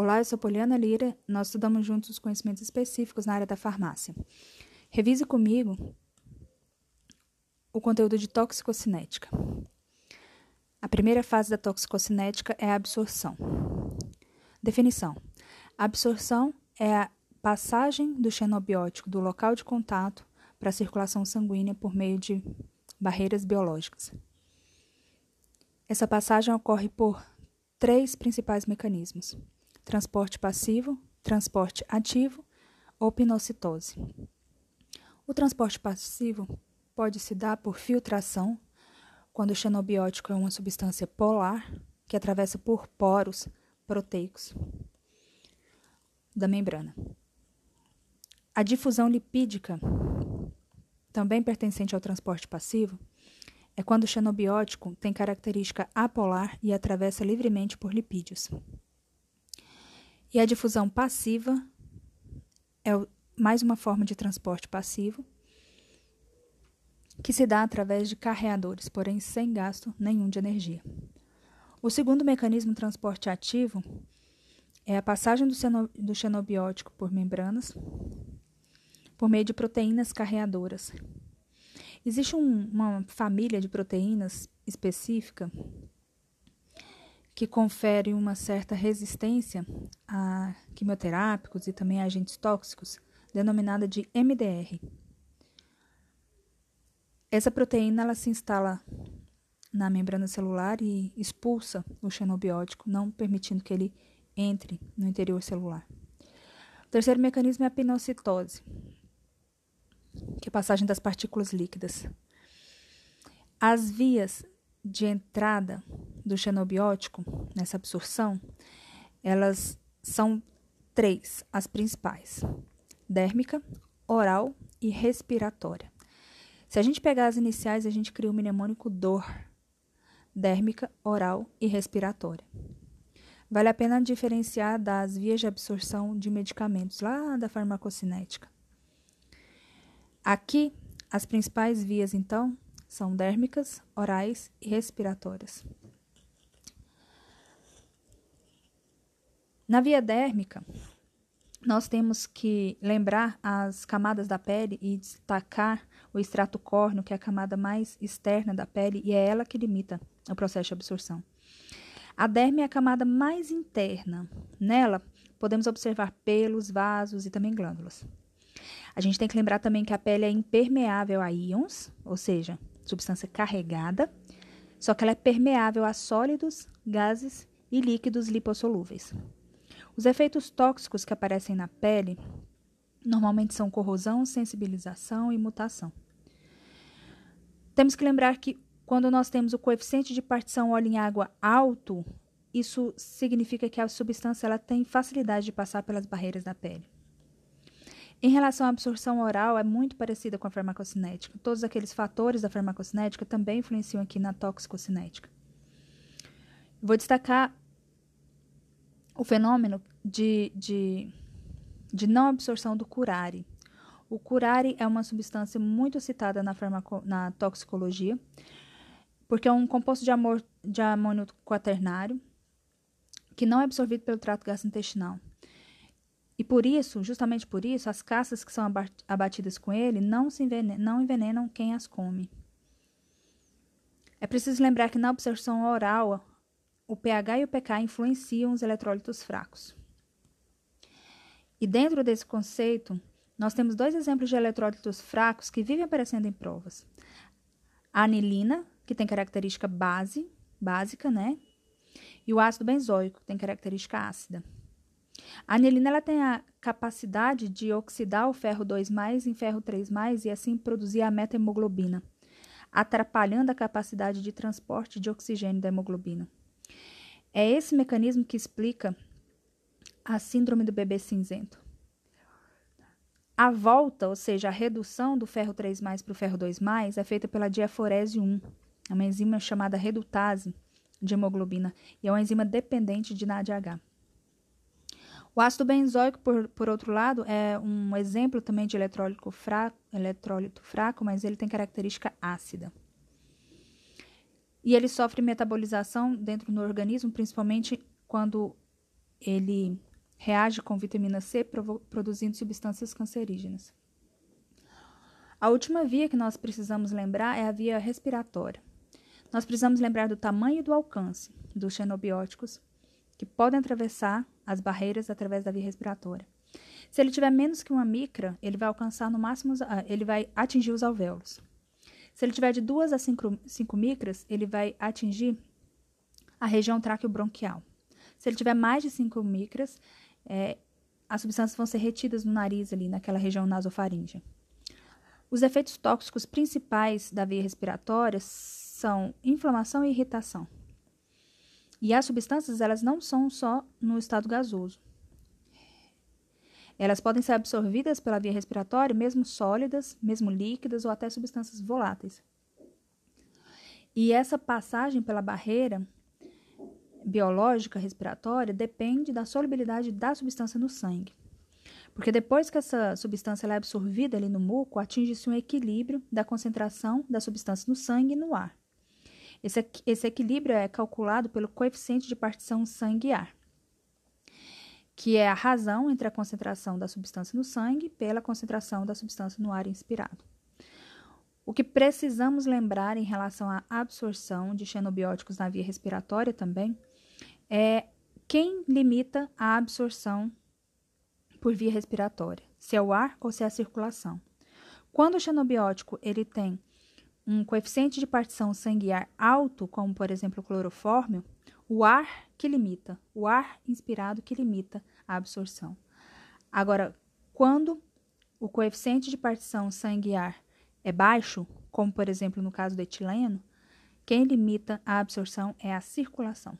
Olá, eu sou Poliana Lira. Nós estudamos juntos os conhecimentos específicos na área da farmácia. Revise comigo o conteúdo de toxicocinética. A primeira fase da toxicocinética é a absorção. Definição: a absorção é a passagem do xenobiótico do local de contato para a circulação sanguínea por meio de barreiras biológicas. Essa passagem ocorre por três principais mecanismos transporte passivo, transporte ativo ou pinocitose. O transporte passivo pode se dar por filtração, quando o xenobiótico é uma substância polar que atravessa por poros proteicos da membrana. A difusão lipídica, também pertencente ao transporte passivo, é quando o xenobiótico tem característica apolar e atravessa livremente por lipídios. E a difusão passiva é mais uma forma de transporte passivo que se dá através de carreadores, porém sem gasto nenhum de energia. O segundo mecanismo de transporte ativo é a passagem do, xenobiótico por membranas por meio de proteínas carreadoras. Existe um, uma família de proteínas específica que confere uma certa resistência a quimioterápicos e também a agentes tóxicos, denominada de MDR. Essa proteína ela se instala na membrana celular e expulsa o xenobiótico, não permitindo que ele entre no interior celular. O terceiro mecanismo é a pinocitose, que é a passagem das partículas líquidas. As vias de entrada do xenobiótico nessa absorção, elas são três, as principais: dérmica, oral e respiratória. Se a gente pegar as iniciais, a gente cria o mnemônico dor, dérmica, oral e respiratória. Vale a pena diferenciar das vias de absorção de medicamentos lá da farmacocinética. Aqui, as principais vias, então, são dérmicas, orais e respiratórias. Na via dérmica, nós temos que lembrar as camadas da pele e destacar o extrato córneo, que é a camada mais externa da pele, e é ela que limita o processo de absorção. A derme é a camada mais interna. Nela, podemos observar pelos, vasos e também glândulas. A gente tem que lembrar também que a pele é impermeável a íons, ou seja, substância carregada, só que ela é permeável a sólidos, gases e líquidos lipossolúveis. Os efeitos tóxicos que aparecem na pele normalmente são corrosão, sensibilização e mutação. Temos que lembrar que quando nós temos o coeficiente de partição óleo em água alto, isso significa que a substância ela tem facilidade de passar pelas barreiras da pele. Em relação à absorção oral, é muito parecida com a farmacocinética. Todos aqueles fatores da farmacocinética também influenciam aqui na toxicocinética. Vou destacar o fenômeno de, de, de não absorção do curare. O curare é uma substância muito citada na, farmaco, na toxicologia, porque é um composto de, amor, de amônio quaternário que não é absorvido pelo trato gastrointestinal. E por isso, justamente por isso, as caças que são abatidas com ele não, se envenenam, não envenenam quem as come. É preciso lembrar que na absorção oral, o pH e o pK influenciam os eletrólitos fracos. E dentro desse conceito, nós temos dois exemplos de eletrólitos fracos que vivem aparecendo em provas. A anilina, que tem característica base, básica, né? E o ácido benzoico, que tem característica ácida. A anilina ela tem a capacidade de oxidar o ferro 2+, em ferro 3+, e assim produzir a metahemoglobina, atrapalhando a capacidade de transporte de oxigênio da hemoglobina. É esse mecanismo que explica a síndrome do bebê cinzento. A volta, ou seja, a redução do ferro 3+, para o ferro 2+, é feita pela diaforese 1, uma enzima chamada redutase de hemoglobina, e é uma enzima dependente de NADH. O ácido benzoico, por, por outro lado, é um exemplo também de eletrólito fraco, eletrólito fraco, mas ele tem característica ácida. E ele sofre metabolização dentro do organismo, principalmente quando ele reage com vitamina C, produzindo substâncias cancerígenas. A última via que nós precisamos lembrar é a via respiratória. Nós precisamos lembrar do tamanho e do alcance dos xenobióticos que podem atravessar as barreiras através da via respiratória. Se ele tiver menos que uma micra, ele vai alcançar no máximo, ah, ele vai atingir os alvéolos. Se ele tiver de 2 a 5 micras, ele vai atingir a região tráqueo-bronquial. Se ele tiver mais de 5 micras, é, as substâncias vão ser retidas no nariz ali, naquela região nasofaríngea. Os efeitos tóxicos principais da via respiratória são inflamação e irritação. E as substâncias, elas não são só no estado gasoso. Elas podem ser absorvidas pela via respiratória, mesmo sólidas, mesmo líquidas ou até substâncias voláteis. E essa passagem pela barreira biológica respiratória depende da solubilidade da substância no sangue. Porque depois que essa substância é absorvida ali no muco, atinge-se um equilíbrio da concentração da substância no sangue e no ar. Esse, esse equilíbrio é calculado pelo coeficiente de partição sangue-ar, que é a razão entre a concentração da substância no sangue pela concentração da substância no ar inspirado. O que precisamos lembrar em relação à absorção de xenobióticos na via respiratória também é quem limita a absorção por via respiratória, se é o ar ou se é a circulação. Quando o xenobiótico ele tem um coeficiente de partição sanguínea alto, como por exemplo o clorofórmio, o ar que limita, o ar inspirado que limita a absorção. Agora, quando o coeficiente de partição sanguínea é baixo, como por exemplo no caso do etileno, quem limita a absorção é a circulação.